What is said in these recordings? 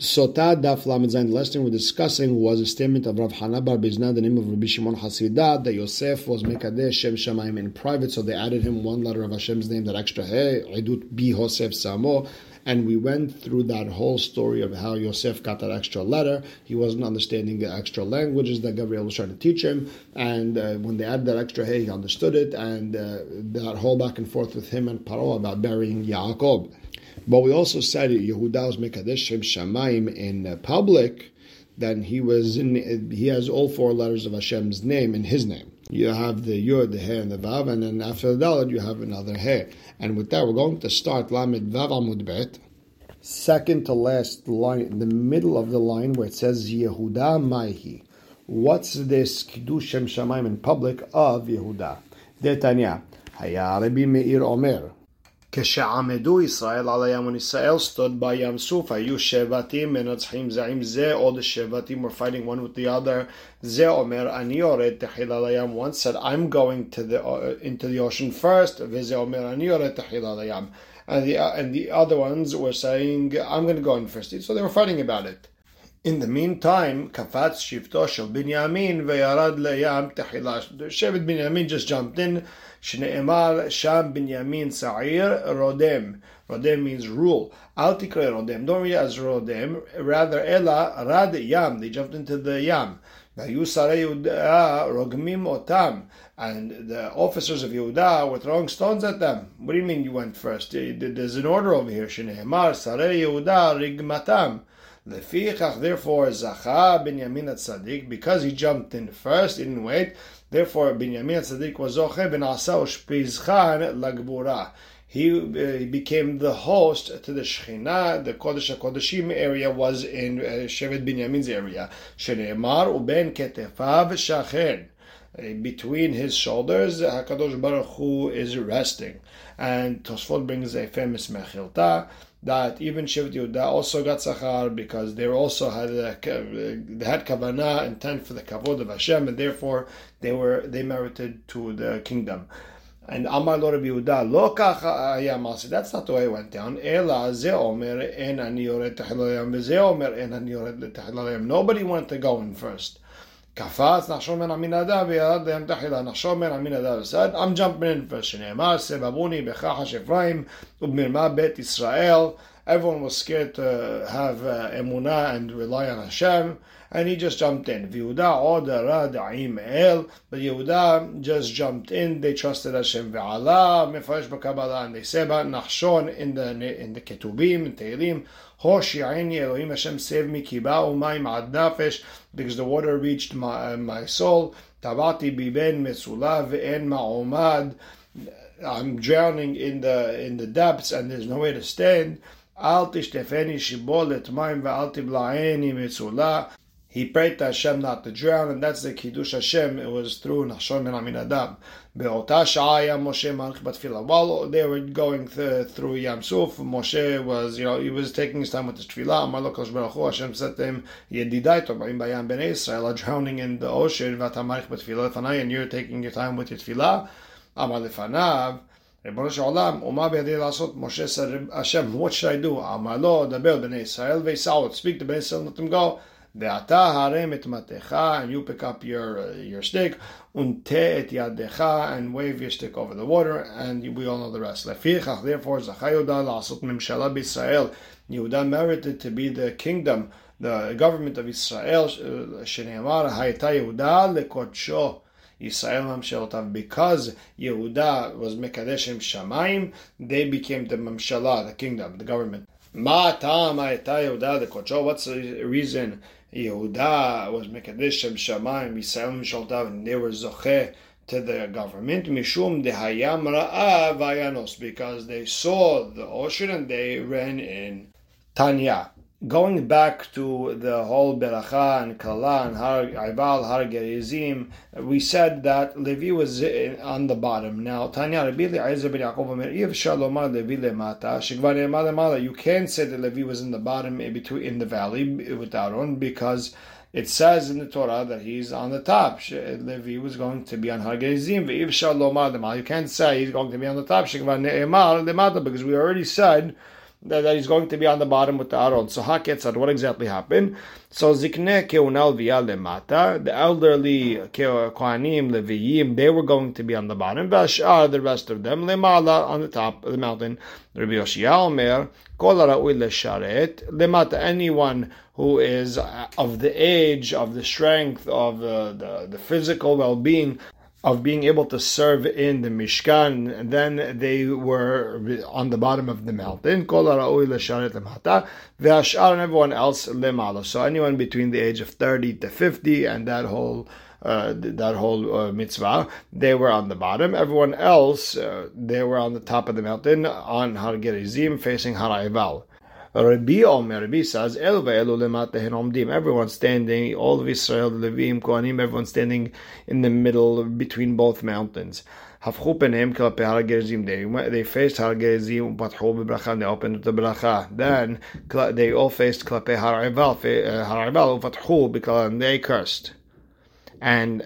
Sota Daf Lamed. The lesson we're discussing was a statement of Rav Hana Bar Bizna, the name of Rabbi Shimon Hasidah, that Yosef was Mekadesh Shem Shamayim in private, so they added him one letter of Hashem's name, that extra Hey, Edut Bi Hosef Samo. And we went through that whole story of how Yosef got that extra letter. He wasn't understanding the extra languages that Gabriel was trying to teach him. And uh, when they added that extra hey, he understood it. And uh, that whole back and forth with him and Paro about burying Yaakov. But we also said Yehuda was Mekadesh Shem Shamayim in uh, public, then he was in, he has all four letters of Hashem's name in his name. You have the Yud, the He, and the Vav, and then after the Dalet you have another He. And with that, we're going to start Lamed Vav Amud Bet. Second to last line, in the middle of the line where it says Yehuda Maihi. What's this Kiddush Shem Shamayim in public of Yehuda? Detanya. Haya Rabbi Meir Omer. כשעמדו ישראל על הים, when Israel stood by Yam Suf, היו שבטים מנצחים זה עם זה, all the שבטים were fighting one with the other. זה אומר, אני יורד תחיל על הים. One said, I'm going to the, uh, into the ocean first, וזה אומר, אני יורד תחיל על הים. And the, uh, and the other ones were saying, I'm going to go in first. So they were fighting about it. In the meantime, Kafatz Shivto Shel Binyamin Veyarad LeYam Tehilash. Shevet Binyamin just jumped in. Shneemar Sham Binyamin Sa'ir Rodem. Rodem means rule. Al Tikre Rodem. Don't read as Rodem. Rather, Ela Rad Yam. They jumped into the Yam. Vayu Yehuda Rogmim Otam. And the officers of Yehuda were throwing stones at them. What do you mean you went first? There's an order over here. Shneemar Sare Yehuda Rigmatam. Lefichach, therefore, Zacha Binyamin Tzadik, because he jumped in first, he didn't wait. Therefore, Binyamin Tzadik was Zoche ben Asa Ushpizchan Lagbura. He, uh, he became the host to the Shekhinah, the Kodesh HaKodeshim area was in uh, Shevet Binyamin's area. Shenemar uben ketefav shachen uh, between his shoulders, Hakadosh Baruch Hu is resting. And Tosfot brings a famous Mechilta that even Shevet Yehuda also got Sachar because they also had a, they had kavanah intent for the kavod of Hashem, and therefore they were they merited to the kingdom. And Amar Lo Rabbi Yehuda Lo Kacha. That's not the way it went down. Ela Ze Omer En Ani Yored Tehilayim Ze Omer En Ani Yored. Nobody wanted to go in first. Kafas Nachshon ben Aminadav Yad Yamtachila Nachshon ben Aminadav said, I'm jumping in first. Shnei Amar Sebabuni Bechach Ephraim Ubmirma Bet Israel. Everyone was scared to have uh, emunah and rely on Hashem, and he just jumped in. Yehuda order da'im el, but Yehuda just jumped in. They trusted Hashem. Ve'ala mefresh b'kabbalah, and they say about Nachshon in the in the Ketubim and Teilim. Hoshi'ini Elohim Hashem save me kiba umayim ad nafesh, because the water reached my, uh, my soul. Tabati biben metzula ve'en ma'omad. I'm drowning in the in the depths, and there's no way to stand. Al tishtefeni shibolet mayim ve'al tiblaeni metzula. He prayed to Hashem not to drown, and that's the Kiddush Hashem. It was through Nachshon ben Aminadab. Be'ota sha'aya Moshe malch batfila. While they were going th- through Yam Suf, Moshe was, you know, he was taking his time with his tefillah. Amar lo Baruch Hashem said to him, Yedidai tovim bayam ben Israel are drowning in the ocean, v'atamarich batfila lefanai, and you're taking your time with your tefillah. Amar lefanav, ריבונו של עולם, ומה בידי לעשות? משה said, Hashem, what should I do? אמר לו, דבר בני ישראל ויסעו, speak to בני ישראל, let them go. ואתה הרם את מטך, and you pick up your, uh, your stick, ונטה את ידך, and wave your stick over the water, and we all know the rest. לפיכך, therefore, זכה יהודה לעשות ממשלה בישראל. יהודה merited to be the kingdom, the government of Israel, שנאמר, הייתה יהודה לקודשו. Yisrael Mamshelotav, because Yehuda was Mekadeshim Shamayim, they became the Mamshala, the kingdom, the government. What's the reason Yehuda was Mekadeshim Shamayim, Yisrael Mamshelotav, and they were Zocheh to the government, Mishum Dehayam Ra'ah Vayanos, because they saw the ocean and they ran in Tanya going back to the whole Beracha and Kala and Har Ibal Har Gerizim, we said that Levi was on the bottom. Now, Tanya Rabbi Eliezer ben Yaakov Omer, Levi lemata, You can't say that Levi was in the bottom in between in the valley with Aron because it says in the Torah that he's on the top. Levi was going to be on Har Gerizim. You can't say he's going to be on the top. Because we already said that, that he's going to be on the bottom with the Aron. So Haketzad, what exactly happened? So Zikne Keunal Lemata, the elderly Kohanim, Leviyim, they were going to be on the bottom. Vashar, the rest of them, Lemala, on the top of the mountain. Rabbi Yoshia Omer, Kol Lesharet, Lemata, anyone who is of the age, of the strength, of uh, the, the physical well-being of being able to serve in the Mishkan, and then they were on the bottom of the mountain. and everyone else lemala. So anyone between the age of 30 to 50 and that whole uh, that whole uh, mitzvah, they were on the bottom. Everyone else, uh, they were on the top of the mountain on Har Gerizim, facing Har Ival. Rabbi Omer, Rabbi says, El ve'elu lemata omdim. Everyone standing, all of Israel, the Levim, Kohanim, everyone standing in the middle between both mountains. הפכו פניהם כלפי הר הגרזים. They, they faced הר הגרזים ופתחו בברכה, they opened the ברכה. Then they all faced כלפי הר עיבל, הר עיבל ופתחו בכלל, they cursed. And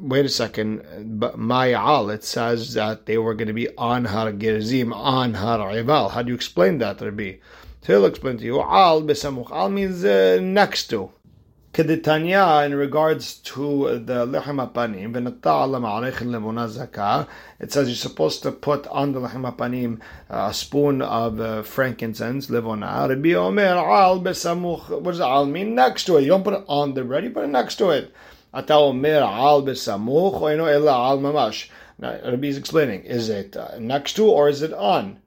wait a second, but Mayal, it says that they were going to be on Har Gerizim, on Har Ival. How do you explain that, Rabbi? So he'll explain to you. Al besamuch. Al means uh, next to. Keditanya, in regards to the lechem apanim, it says you're supposed to put on the lechem apanim a spoon of uh, frankincense, levona. Rabbi Omer, al besamuch. What does al mean? Next to it. You don't put it on the bread, you put it next to it. Ata omer al besamuch, or you know, al mamash. Now, Rabbi is explaining, is it uh, next to or is it on?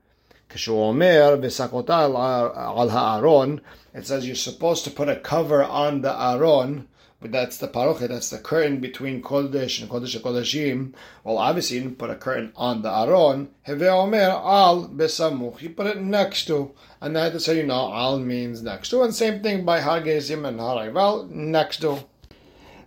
Al ha'aron. It says you're supposed to put a cover on the aron, but that's the parochet, that's the curtain between kodesh and kodesh kodeshim. Well, obviously you didn't put a curtain on the aron. Heveomer al besamuch. You put it next to, and I had to say you know al means next to, and same thing by hargezim and harayval next to.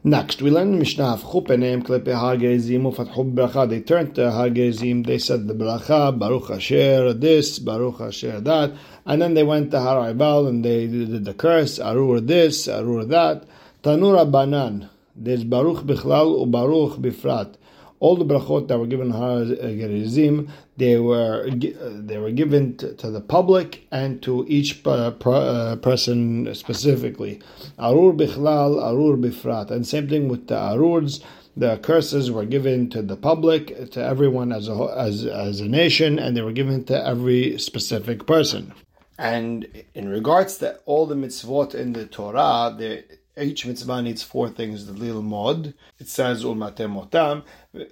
Next, we learn Mishnah Chupenem Klepe Har Gerizim Ufatchu Bracha. They turned to Har Gerizim. They said the bracha Baruch Asher this, Baruch Asher that, and then they went to Har Ibal and they did the curse Arur this, Arur that. Tanura Banan. There's Baruch Bichlal u Baruch Bifrat all the brachot that were given Gerizim, they were they were given to, to, the public and to each uh, person specifically. Arur bichlal, arur bifrat, and same thing with the arurs. The curses were given to the public, to everyone as a as as a nation, and they were given to every specific person. And in regards to all the mitzvot in the Torah, the each mitzvah needs four things. The little mod, it says ulmatem motam,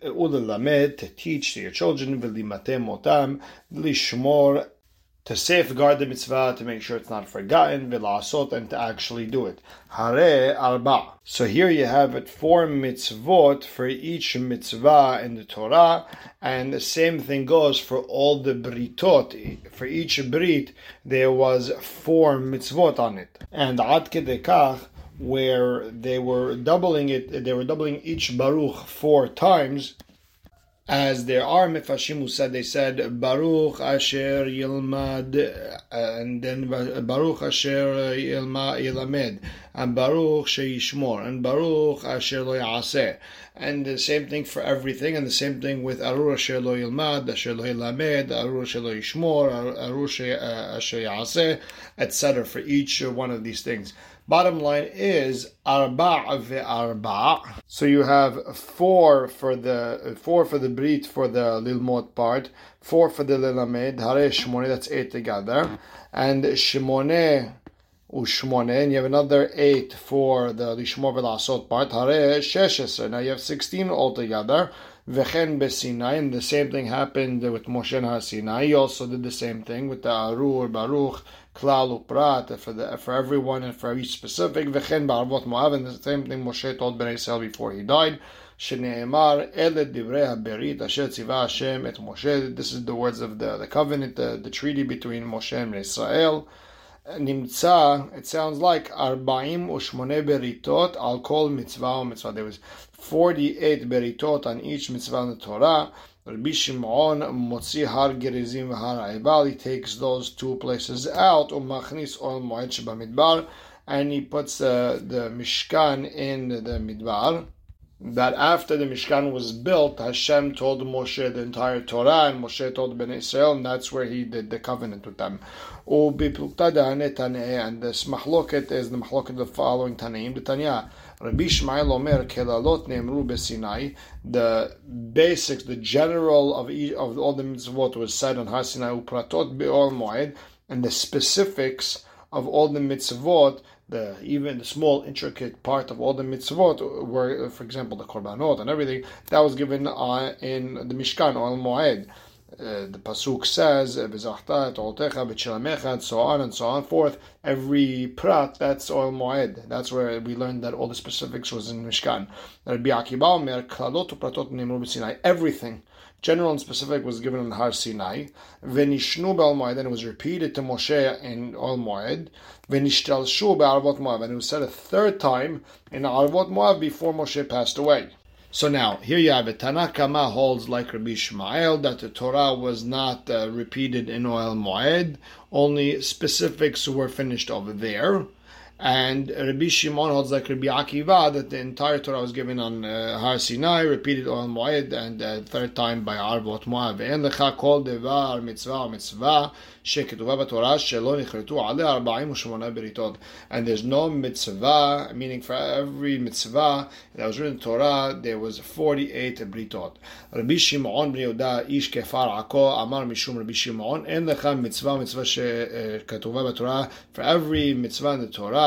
ulalamed, to teach to your children, v'limatem motam, lishmor, to safeguard the mitzvah, to make sure it's not forgotten, v'lasot, and to actually do it. Hare arba. So here you have it, four mitzvot for each mitzvah in the Torah, and the same thing goes for all the britot. For each brit, there was four mitzvot on it. And ad kedekach, where they were doubling it, they were doubling each Baruch four times, as there are Mefashim who said, they said, Baruch Asher Yilmad, uh, and then Baruch Asher Yilamed, and Baruch Sheishmor, and Baruch Asher Lo. And the same thing for everything, and the same thing with Arur Asher Lo Yilmad, Asher Lo Yilamed, Arur Asher Lo Yishmor, Arur Asher Yaseh, etc. for each one of these things. Bottom line is arba' ve'arba'. So you have four for the four for the brit for the lilmot part, four for the lilamed, hare shmone, that's eight together, and shmone ushmone, and you have another eight for the lishmor ve'lasot part, hare sheshes. Now you have sixteen altogether. Vechen Besinai, and the same thing happened with Moshe and Sinai. He also did the same thing with the Arur, Baruch, Klal, Uprat, for, the, for everyone and for each specific. Vechen Barvot Mo'av, and the same thing Moshe told Ben Israel before he died. Shnei Ele Divrei HaBerit, Asher Tziva Hashem et Moshe. This is the words of the, the covenant, the, the treaty between Moshe and Israel. Nimtza, it sounds like Arbaim Ushmone Beritot, I'll call mitzvah mitzvah. There was 48 beritot on each mitzvah in the Torah. Rabbi Shimon Motzi Har Gerizim Har Ebal, he takes those two places out, Umachnis Ol Moed Sheba and he puts uh, the Mishkan in the Midbar that after the Mishkan was built, Hashem told Moshe the entire Torah, and Moshe told Ben Israel, and that's where he did the covenant with them. And this mahloket is the mahloket of the following Tanaim. The Tanya, Rabbi Yishmael Omer Kelalot Neemru Besinai. The basics, the general of of all the mitzvot was said on Har Sinai Upratot Be'ol Moed, and the specifics of all the mitzvot the even the small intricate part of all the mitzvot were, for example, the korbanot and everything that was given uh, in the Mishkan or Moed. Uh, the pasuk says and so on and so on forth. Every prat that's ohel moed. That's where we learned that all the specifics was in Mishkan. Everything general and specific was given in Har Sinai. Venishnu Be'al Moed, and it was repeated to Moshe in Ol Moed. Venishtalshu Be'arvot Moab, and it was said a third time in Arvot Moab before Moshe passed away. So now, here you have it. Tanakama holds like Rabbi Yishmael that the Torah was not uh, repeated in Ohel Moed, only specifics were finished over there. And Rabbi Shimon holds like Rabbi Akiva that the entire Torah was given on uh, Har Sinai, repeated on Moed, and uh, third time by Arvot Moab. And lecha kol devar mitzvah mitzvah שכתובה בתורה שלא נכרתו עליה 48 בריתות. And there's no mitzvah, meaning for every mitzvah that was written in Torah, there was 48 בריתות. רבי שמעון בן יהודה, איש כפר עכו, אמר משום רבי שמעון, אין לך מצווה מצווה שכתובה בתורה, for every mitzvah in the Torah,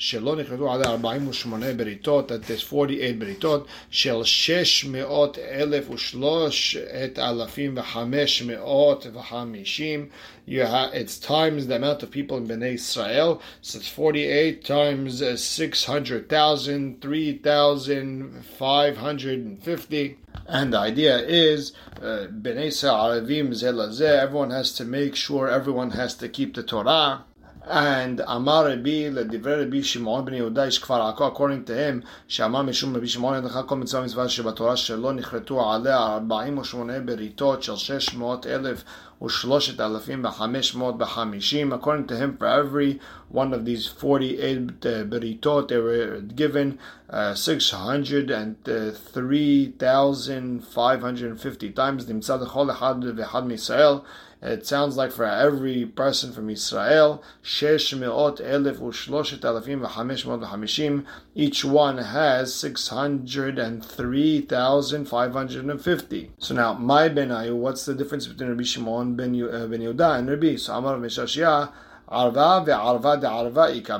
שלא נכרתו עליה 48 בריתות, that there's 48 בריתות, של 600 אלף ושלושת אלפים וחמש מאות וחמישים. It's times the amount of people in Bnei Israel, so it's 48 times 600,000, 3,550. And the idea is, uh, Bnei Israel, everyone has to make sure everyone has to keep the Torah. And Amar Rabbi Ledivre Rabbi Shimon ben Yehuda Ish Kfar Ako, according to him, Shamar Mishum Rabbi Shimon Yadcha Kol Mitzvah Mitzvah Shelo Nichretu Beritot Shel 600 Elef Alafim According to him, for every one of these 48 uh, beritot. They were given uh, 603,550 times. It sounds like for every person from Israel, each one has 603,550. So now, my Benayu, what's the difference between Rabbi Shimon ben, uh, ben Yehuda and Rabbi? So Amar Mesharshia, Arva ve'arva de arva ika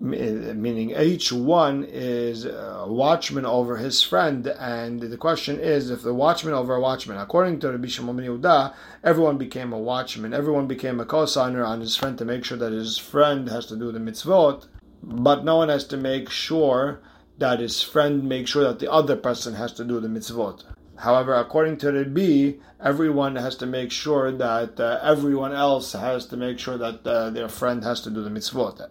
meaning each one is a watchman over his friend. And the question is, if the watchman over a watchman, according to Rabbi Shimon Yehuda, everyone became a watchman. Everyone became a co-signer on his friend to make sure that his friend has to do the mitzvot, but no one has to make sure that his friend makes sure that the other person has to do the mitzvot. However, according to Rabbi, everyone has to make sure that uh, everyone else has to make sure that uh, their friend has to do the mitzvot.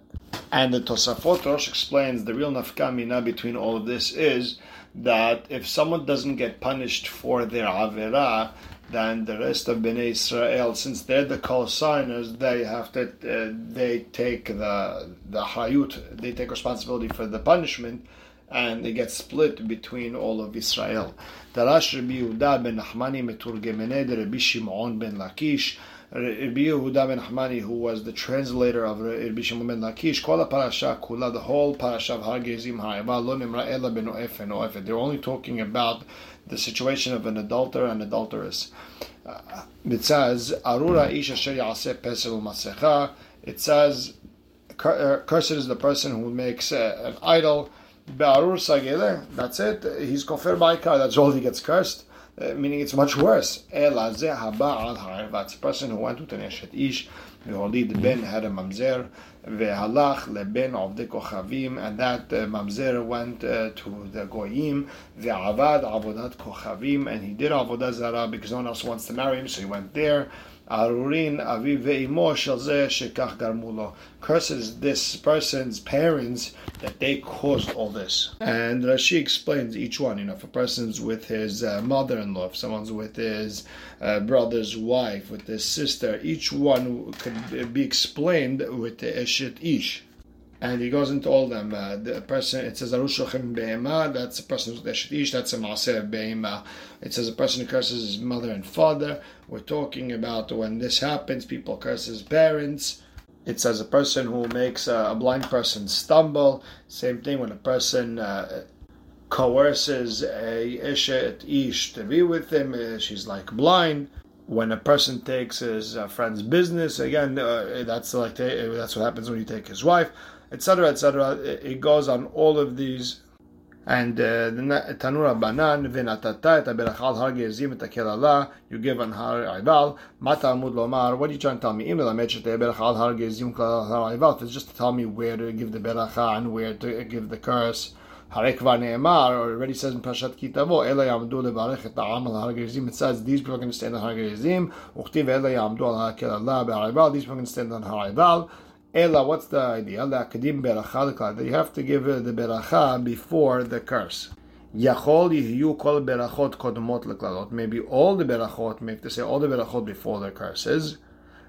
And the Tosafot Rosh explains the real nafkamina between all of this is that if someone doesn't get punished for their avera, then the rest of Bnei Israel, since they're the co-signers, they have to uh, they take the the hayut, they take responsibility for the punishment, and they get split between all of Israel. Rabbi Yehuda ben Nachmani meturgemene Rabbi Shimon ben Lakish. Rabbi Yehuda ben Nachmani, who was the translator of Rabbi Shimon ben Lakish, called parasha kula, the whole parasha of Har Gezim Ha'eva, lo nimra ela ben oefen oefet. They're only talking about the situation of an adulterer and adulteress. Uh, it says, Arura ish asher yaseh pesel masecha. It says, uh, cursed is the person who makes uh, an idol. Be'arur sagele, that's it. He's kofer ba'ikar, that's all he gets cursed. Uh, meaning it's much worse. That's a person who went with an Eshet Ish, והוליד בן had a mamzer, והלך לבן עובדי כוכבים, and that uh, mamzer went uh, to the goyim, ועבד עבודת כוכבים, and he did avodah zara because no one else wants to marry him, so he went there. Arurin shekach garmulo. Curses this person's parents that they caused all this. And Rashi explains each one. You know, if a person's with his uh, mother-in-law, if someone's with his uh, brother's wife, with his sister, each one could be explained with the eshet ish. And he goes into all them. Uh, the person, it says, Arushochem be'ema, that's a person who's ish, that's a maaser be'ema. It says a person who curses his mother and father. We're talking about when this happens, people curse his parents. It says a person who makes a, a blind person stumble. Same thing when a person uh, coerces a ishet ish to be with him, uh, she's like blind when a person takes his uh, friend's business, again, uh, that's like that's what happens when you take his wife etc., etc. It goes on all of these. And uh, Tanura Banan, Vinatata, et Berachal Har Gezim, you give on Har Ival, Mata Amud Lomar, what are you trying to tell me? Imel Amet, Berachal Har Gezim, Har Ival, it's just to tell me where to give the Beracha and where to give the curse. Hare Kvar Ne'emar, already says in Parashat Kitavo, Ela Yamdu Levarech et Ha'am al Har it says these people are going to stand on Har Gezim, Uchtiv Ela Yamdu al Har Kelala, Be'ar Ival, these people are going to stand on Har Ival, Ela, what's the idea? That you have to give the beracha before the curse. Yachol yihyu kol berachot kodmot leklalot. Maybe all the berachot, maybe to say all the berachot before the curses.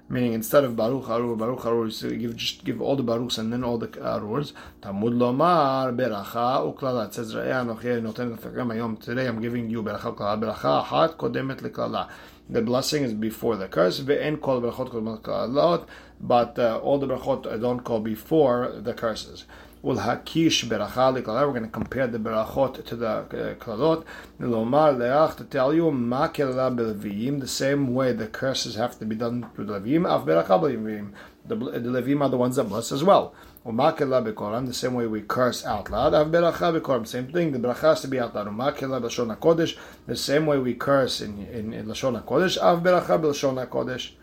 Meaning instead of Baruch Arur, Baruch Arur, give just give all the Baruchs and then all the Arurs. Tamud Lomar Beracha Uklala. It says. Today I'm giving you Beracha Uklala. Beracha Hat Kodemet Leklala. The blessing is before the curse. Ve'en Kol Berachot Kodemet Leklalot but uh, all the brachot don't call before the curses. Ul hakish beracha We're going to compare the berachot to the uh, klalot. Lomar leach to tell you ma the same way the curses have to be done to the levim. Av beracha b'levim. The, levim are the ones that bless as well. Umakela bekoram, the same way we curse out loud. Av beracha bekoram, same thing. The beracha has to be out loud. Umakela b'lashon hakodesh, the same way we curse in in, in lashon hakodesh. Av beracha b'lashon hakodesh.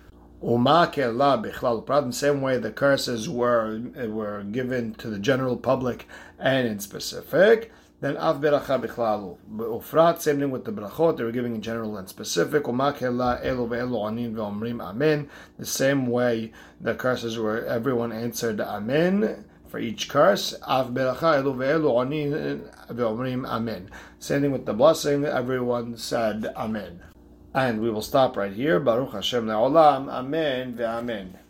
The same way the curses were were given to the general public and in specific, then av beracha bichlalu. Ufrat, same thing with the brachot, they were giving in general and specific. Umakela elu ve'elu anin ve'omrim amen. The same way the curses were, everyone answered amen for each curse. Av beracha elu ve'elu anin ve'omrim amen. Same thing with the blessing, everyone said amen. And we will stop right here. Baruch Hashem le'olam. Amen ve'amen.